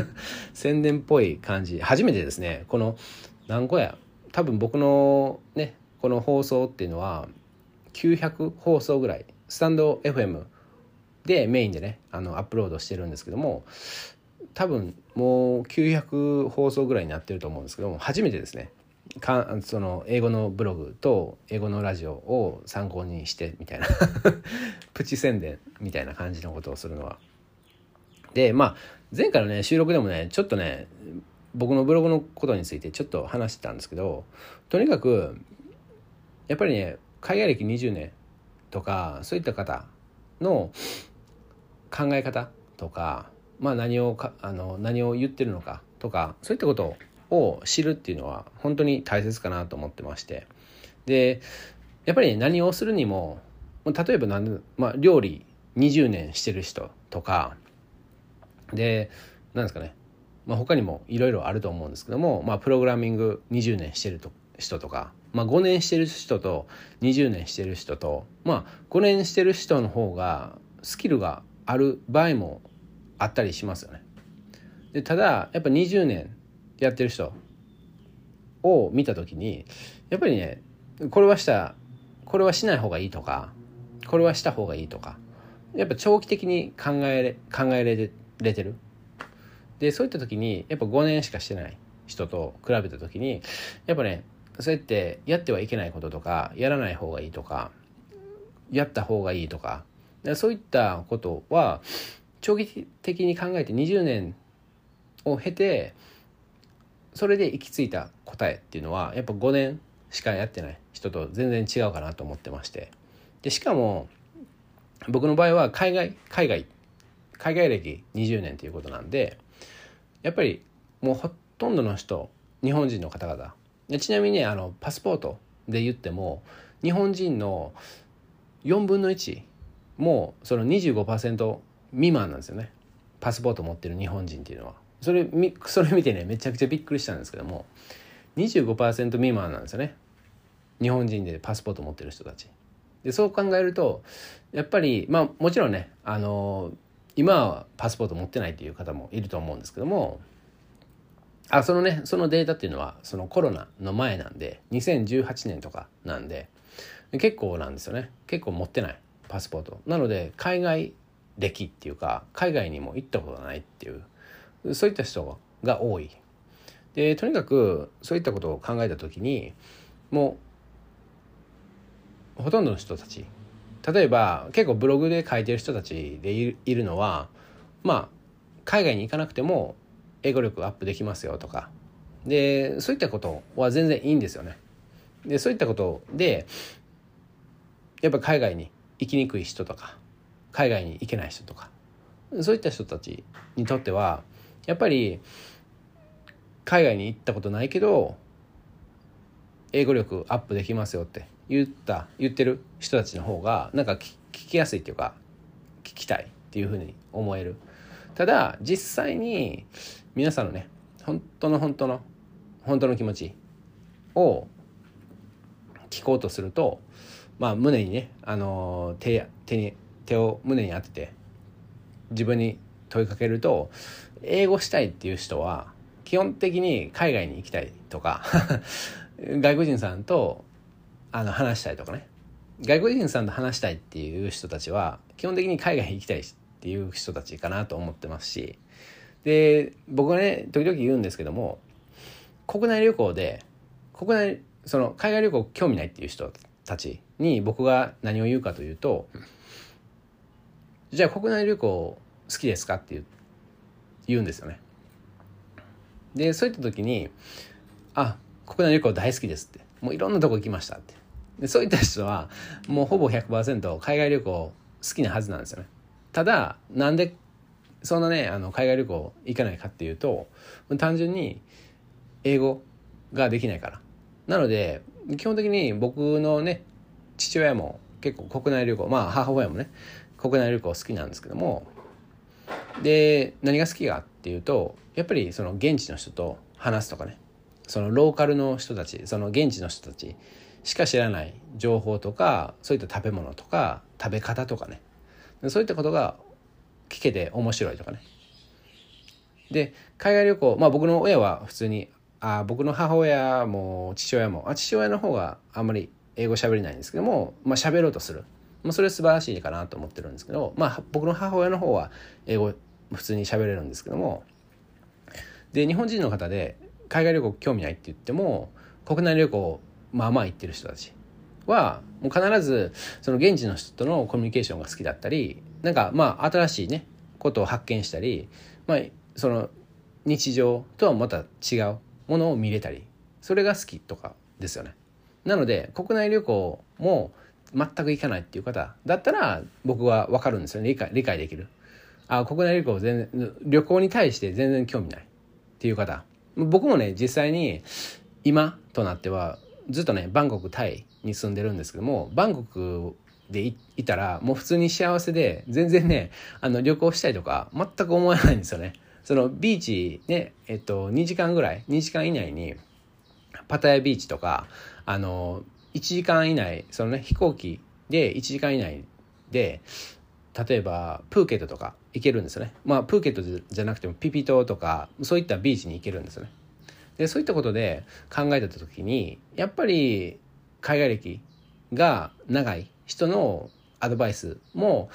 宣伝っぽい感じ。初めてですね。この何個や。多分僕のねこの放送っていうのは900放送ぐらい。スタンド FM でメインでねあのアップロードしてるんですけども多分もう900放送ぐらいになってると思うんですけども初めてですね。かその英語のブログと英語のラジオを参考にしてみたいな。プチ宣伝みたいな感じのことをするのは。で、まあ、前回のね、収録でもね、ちょっとね、僕のブログのことについてちょっと話してたんですけど、とにかく、やっぱりね、海外歴20年とか、そういった方の考え方とか、まあ何をか、あの、何を言ってるのかとか、そういったことを知るっていうのは本当に大切かなと思ってまして。で、やっぱり、ね、何をするにも、例えば何、まあ、料理20年してる人とか、でなんですかね、まあ、他にもいろいろあると思うんですけども、まあ、プログラミング20年してると人とか、まあ、5年してる人と20年してる人と、まあ、5年してる人の方がスキルがある場合もあったりしますよね。でただやっぱ20年やってる人を見た時にやっぱりねこれはしたこれはしない方がいいとかこれはした方がいいとかやっぱ長期的に考えれ考えれてれてる？でそういった時にやっぱ5年しかしてない人と比べた時にやっぱねそうやってやってはいけないこととかやらない方がいいとかやった方がいいとかそういったことは長期的に考えて20年を経てそれで行き着いた答えっていうのはやっぱ5年しかやってない人と全然違うかなと思ってまして。でしかも僕の場合は海外海外海外歴20年ということなんでやっぱりもうほとんどの人日本人の方々。ちなみにねあのパスポートで言っても日本人の4分の1もうその25%未満なんですよね。パスポート持ってる日本人っていうのは。それそれ見てねめちゃくちゃびっくりしたんですけども25%未満なんですよね。日本人でパスポート持ってる人たち。でそう考えるとやっぱりまあもちろんねあの今はパスポート持ってないっていう方もいると思うんですけどもあそのねそのデータっていうのはそのコロナの前なんで2018年とかなんで結構なんですよね。結構持ってないパスポート。なので海外歴っていうか海外にも行ったことがないっていうそういった人が多い。でとにかくそういったことを考えた時にもうほとんどの人たち例えば結構ブログで書いてる人たちでいるのはまあ海外に行かなくても英語力アップできますよとかでそういったことは全然いいんですよね。でそういったことでやっぱ海外に行きにくい人とか海外に行けない人とかそういった人たちにとってはやっぱり海外に行ったことないけど英語力アップできますよって言った言ってる人たちの方がなんか聞きやすいっていうか聞きたいっていうふうに思える。ただ実際に皆さんのね本当の本当の本当の気持ちを聞こうとするとまあ胸にねあの手手に手を胸に当てて自分に問いかけると英語したいっていう人は基本的に海外に行きたいとか 外国人さんとあの話したいとかね。外国人さんと話したいっていう人たちは基本的に海外行きたいっていう人たちかなと思ってますし。で僕はね時々言うんですけども国内旅行で国内その海外旅行興味ないっていう人たちに僕が何を言うかというとじゃあ国内旅行好きですかって言うんですよね。でそういった時に「あ国内旅行大好きです」って「もういろんなとこ行きました」って。でそういった人はもうほぼ100%海外旅行好きなはずなんですよね。ただなんでそんなねあの海外旅行行かないかっていうと単純に英語ができないから。なので基本的に僕のね父親も結構国内旅行まあ母親もね国内旅行好きなんですけどもで何が好きかっていうとやっぱりその現地の人と話すとかねそのローカルの人たちその現地の人たちしか知らない情報とかそういった食べ物とか食べ方とかね。そういったことが聞けて面白いとかね。で海外旅行まあ僕の親は普通にあ僕の母親も父親もあ父親の方があんまり英語喋れないんですけどもまあ喋ろうとする。まあ、それ素晴らしいかなと思ってるんですけど、まあ、僕の母親の方は英語普通に喋れるんですけどもで日本人の方で海外旅行興味ないって言っても国内旅行まあまあ行ってる人たちはもう必ずその現地の人とのコミュニケーションが好きだったりなんかまあ新しいねことを発見したり、まあ、その日常とはまた違うものを見れたりそれが好きとかですよね。なので国内旅行も全く行かないっていう方だったら僕は分かるんですよね。理解理解できる。あ国内旅行全然旅行に対して全然興味ないっていう方。僕もね実際に今となってはずっとねバンコクタイに住んでるんですけどもバンコクでいたらもう普通に幸せで全然ねあの旅行したいとか全く思わないんですよね。そのビーチねえっと2時間ぐらい2時間以内にパタヤビーチとかあの1時間以内そのね飛行機で1時間以内で例えばプーケットとか行けるんですよね。まあプーケットじゃなくてもピピ島とかそういったビーチに行けるんですよね。でそういったことで考えてた時にやっぱり海外歴が長い人のアドバイスも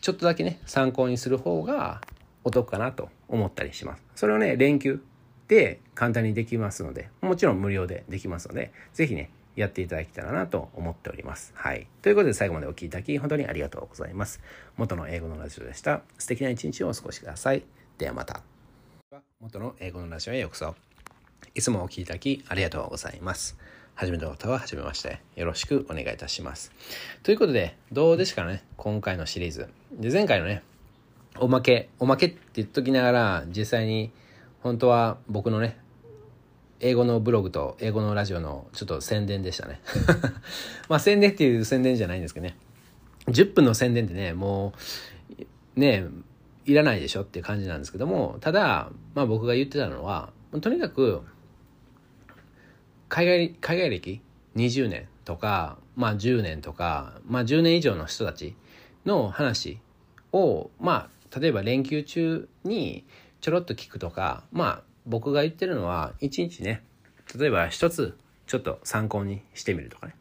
ちょっとだけね参考にする方がお得かなと思ったりしますそれをね連休で簡単にできますのでもちろん無料でできますので是非ねやっていただけたらなと思っております。はい。ということで最後までお聴きいただき本当にありがとうございます。元の英語のラジオでした。素敵な一日をお過ごしください。ではまた。元の英語のラジオへようこそ。いつもお聴きいただきありがとうございます。初めての方は初めまして。よろしくお願いいたします。ということで、どうでしかね？今回のシリーズ。で、前回のね、おまけ、おまけって言っときながら、実際に本当は僕のね、英語のブログと英語のラジオのちょっと宣伝でしたね。まあ宣伝っていう宣伝じゃないんですけどね。10分の宣伝ってね、もう、ね、いらないでしょっていう感じなんですけども、ただ、まあ僕が言ってたのは、とにかく、海外、海外歴？20年とか、まあ10年とか、まあ10年以上の人たちの話を、まあ、例えば連休中にちょろっと聞くとか、まあ、僕が言ってるのは一日ね例えば一つちょっと参考にしてみるとかね。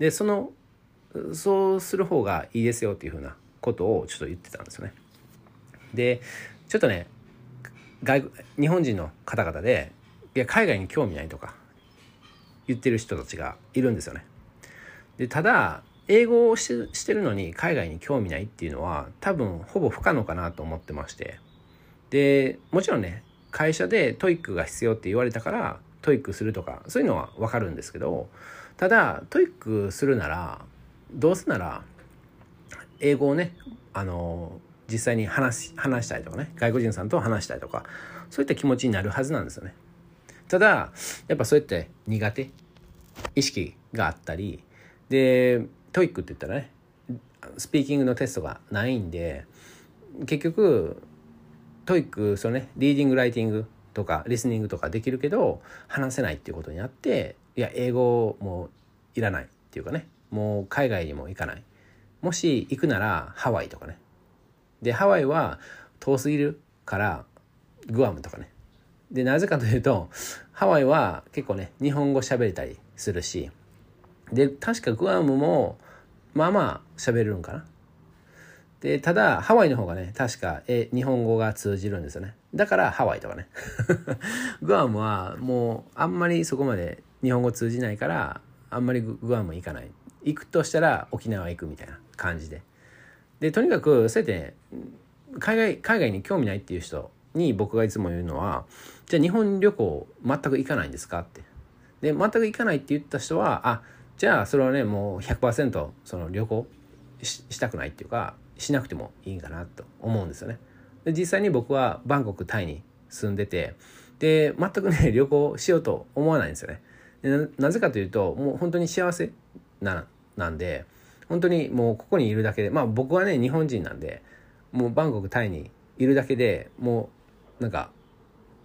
でそのそうする方がいいですよっていうふうなことをちょっと言ってたんですよね。でちょっとね外日本人の方々でいや海外に興味ないとか言ってる人たちがいるんですよねでただ英語をしてるのに海外に興味ないっていうのは多分ほぼ不可能かなと思ってましてでもちろんね会社で TOEIC が必要って言われたから TOEIC するとかそういうのは分かるんですけどただ TOEIC するならどうせなら英語をねあの実際に話話したいとかね外国人さんと話したいとかそういった気持ちになるはずなんですよね。ただやっぱそうやって苦手。意識があったり。で TOEIC って言ったらねスピーキングのテストがないんで結局 TOEIC そのねリーディングライティングとかリスニングとかできるけど話せないっていうことになっていや英語もいらないっていうかね。もう海外にも行かない。もし行くならハワイとかね。でハワイは遠すぎるからグアムとかね。でなぜかというとハワイは結構ね日本語喋れたりするしで確かグアムもまあまあ喋れるんかな。でただハワイの方がね確かえ日本語が通じるんですよね。だからハワイとかね。グアムはもうあんまりそこまで日本語通じないからあんまりグアム行かない。行くとしたら沖縄行くみたいな感じで。でとにかくそうやって海外海外に興味ないっていう人に僕がいつも言うのはじゃあ日本旅行全く行かないんですかってで全く行かないって言った人はあじゃあそれはねもう100%その旅行したくないっていうかしなくてもいいかなと思うんですよね。で実際に僕はバンコクタイに住んでてで全くね 旅行しようと思わないんですよね。でなぜかというともう本当に幸せななんで本当にもうここにいるだけでまあ僕はね日本人なんでもうバンコクタイにいるだけでもうなんか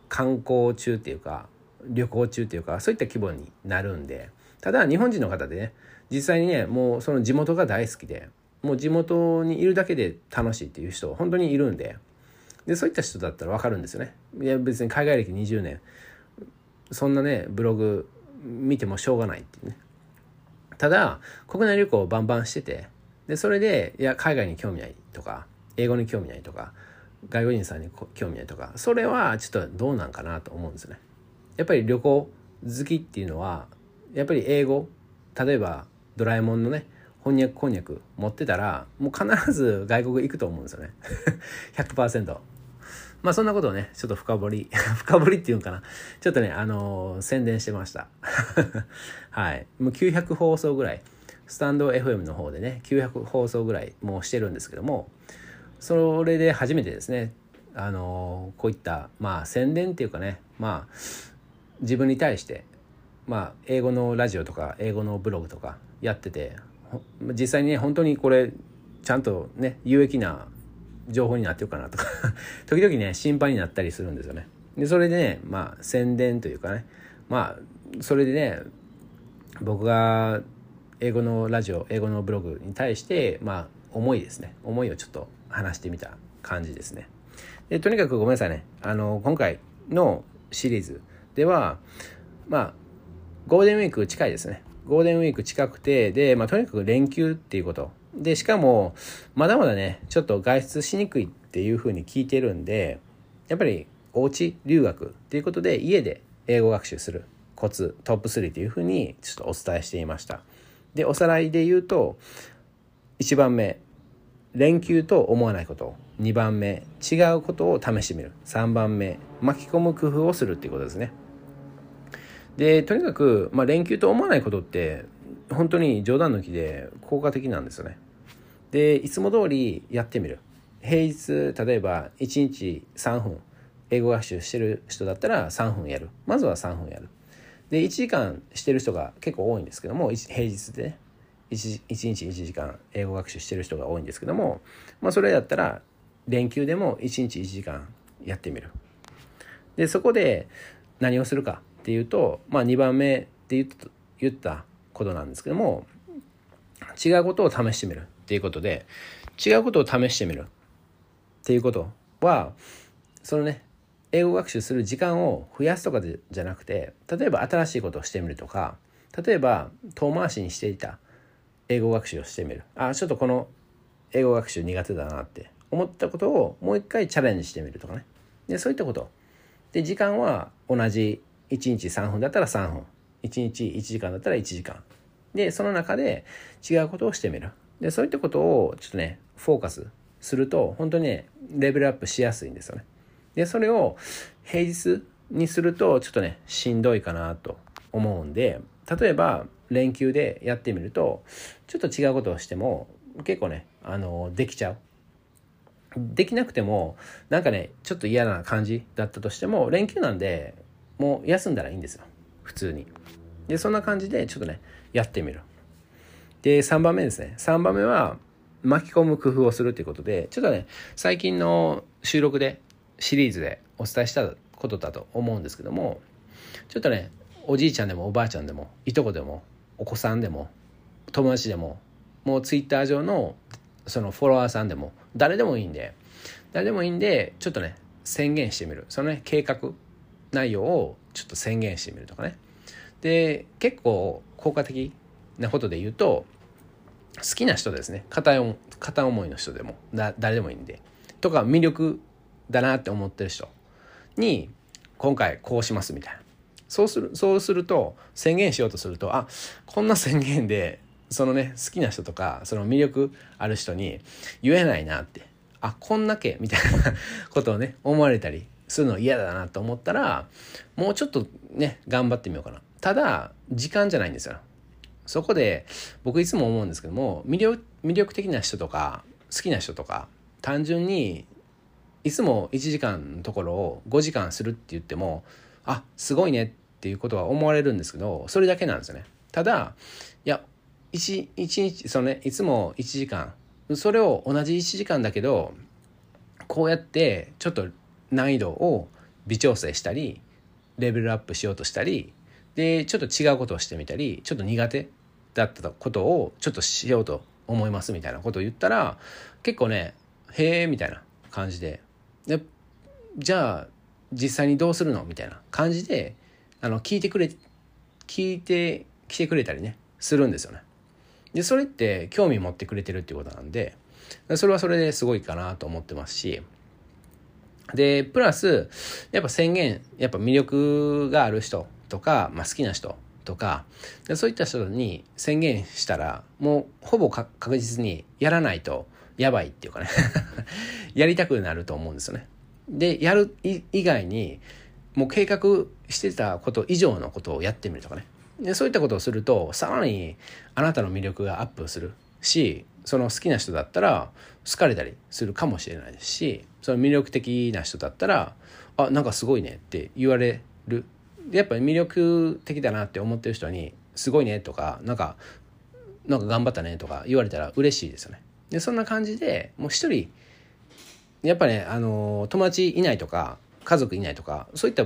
観光中っていうか旅行中っていうかそういった規模になるんでただ日本人の方でね実際にねもうその地元が大好きでもう地元にいるだけで楽しいっていう人本当にいるんででそういった人だったら分かるんですよね。いや別に海外歴20年そんなねブログ見てもしょうがないっていうね。ただ国内旅行をバンバンしててでそれでいや海外に興味ないとか英語に興味ないとか外国人さんに興味ないとかそれはちょっとどうなんかなと思うんですね。やっぱり旅行好きっていうのはやっぱり英語例えばドラえもんのね翻訳こんにゃく持ってたらもう必ず外国行くと思うんですよね。100%まあそんなことをねちょっと深掘り 深掘りっていうんかな。ちょっとねあのー、宣伝してました。はい。もう900放送ぐらいスタンド FM の方でね900放送ぐらいもうしてるんですけどもそれで初めてですね。あの、こういったまあ宣伝っていうかね。まあ自分に対してまあ英語のラジオとか英語のブログとかやってて実際にね本当にこれちゃんとね有益な情報になってるかなとか。時々ね心配になったりするんですよね。でそれでねまあ宣伝というかね。まあそれでね僕が英語のラジオ英語のブログに対してまあ思いですね。思いをちょっと話してみた感じですね。でとにかくごめんなさいねあの今回のシリーズではまあゴールデンウィーク近いですねゴールデンウィーク近くて、で、まあ、とにかく連休っていうこと。で、しかも、まだまだね、ちょっと外出しにくいっていうふうに聞いてるんで、やっぱり、おうち留学っていうことで、家で英語学習するコツ、トップ3というふうに、ちょっとお伝えしていました。で、おさらいで言うと、1番目、連休と思わないこと。2番目、違うことを試してみる。3番目、巻き込む工夫をするっていうことですね。でとにかく、まあ、連休と思わないことって本当に冗談抜きで効果的なんですよね。でいつも通りやってみる。平日例えば1日3分英語学習してる人だったら3分やるまずは3分やるで1時間してる人が結構多いんですけども平日でね 1, 1日1時間英語学習してる人が多いんですけども、まあ、それだったら連休でも1日1時間やってみる。でそこで何をするかっていうと、まあ、2番目って言った言ったことなんですけども違うことを試してみるっていうことで違うことを試してみるっていうことはそのね英語学習する時間を増やすとかじゃなくて例えば新しいことをしてみるとか例えば遠回しにしていた英語学習をしてみる。あちょっとこの英語学習苦手だなって。思ったことをもう一回チャレンジしてみるとかね。でそういったこと。で時間は同じ1日3分だったら3分。1日1時間だったら1時間。でその中で違うことをしてみる。でそういったことをちょっとねフォーカスすると本当にねレベルアップしやすいんですよね。でそれを平日にするとちょっとねしんどいかなと思うんで例えば連休でやってみるとちょっと違うことをしても結構ねあのできちゃう。できなくてもなんかねちょっと嫌な感じだったとしても連休なんでもう休んだらいいんですよ。普通に。でそんな感じでちょっとねやってみる。で3番目ですね。3番目は巻き込む工夫をするっていうことでちょっとね最近の収録でシリーズでお伝えしたことだと思うんですけどもちょっとねおじいちゃんでもおばあちゃんでもいとこでもお子さんでも友達でももうツイッター上のそのフォロワーさんでも誰でもいいんで誰でもいいんでちょっとね宣言してみる。そのね計画内容をちょっと宣言してみるとかね。で結構効果的なことで言うと好きな人ですね。片片思いの人でもだ誰でもいいんで。とか魅力だなって思ってる人に今回こうしますみたいな。そうするそうすると宣言しようとするとあこんな宣言でそのね好きな人とかその魅力ある人に言えないなってあこんだけみたいな ことをね思われたりするの嫌だなと思ったらもうちょっとね頑張ってみようかな。ただ時間じゃないんですよ。そこで僕いつも思うんですけども魅力魅力的な人とか好きな人とか単純にいつも1時間のところを5時間するって言ってもあすごいねっていうことは思われるんですけどそれだけなんですよね。ただいや 1, 1日そのねいつも1時間。それを同じ1時間だけどこうやってちょっと難易度を微調整したりレベルアップしようとしたりでちょっと違うことをしてみたりちょっと苦手だったことをちょっとしようと思いますみたいなことを言ったら結構ねへえみたいな感じで。でじゃあ実際にどうするのみたいな感じであの聞いてくれ聞いてきてくれたりねするんですよね。でそれって興味持ってくれてるっていうことなんでそれはそれですごいかなと思ってますしでプラスやっぱ宣言やっぱ魅力がある人とか、まあ、好きな人とかそういった人に宣言したらもうほぼ確実にやらないとやばいっていうかね やりたくなると思うんですよね。でやる以外にもう計画してたこと以上のことをやってみるとかねでそういったことをするとさらにあなたの魅力がアップするしその好きな人だったら好かれたりするかもしれないですしその魅力的な人だったらあなんかすごいねって言われるでやっぱり魅力的だなって思ってる人に「すごいね」とか「なんかなんか頑張ったね」とか言われたら嬉しいですよね。でそんな感じでもう一人やっぱねあの友達いないとか家族いないとかそういった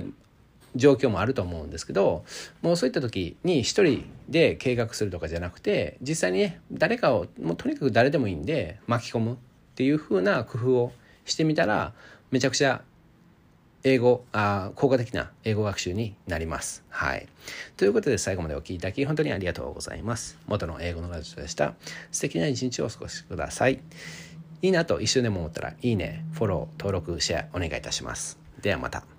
状況もあると思うんですけどもうそういった時に一人で計画するとかじゃなくて実際にね誰かをもうとにかく誰でもいいんで巻き込むっていう風な工夫をしてみたらめちゃくちゃ英語あ効果的な英語学習になります。はい。ということで最後までお聴きいただき本当にありがとうございます。元の英語のラジオでした。素敵な一日をお過ごしください。いいなと一瞬でも思ったらいいね、フォロー、登録、シェアお願いいたします。ではまた。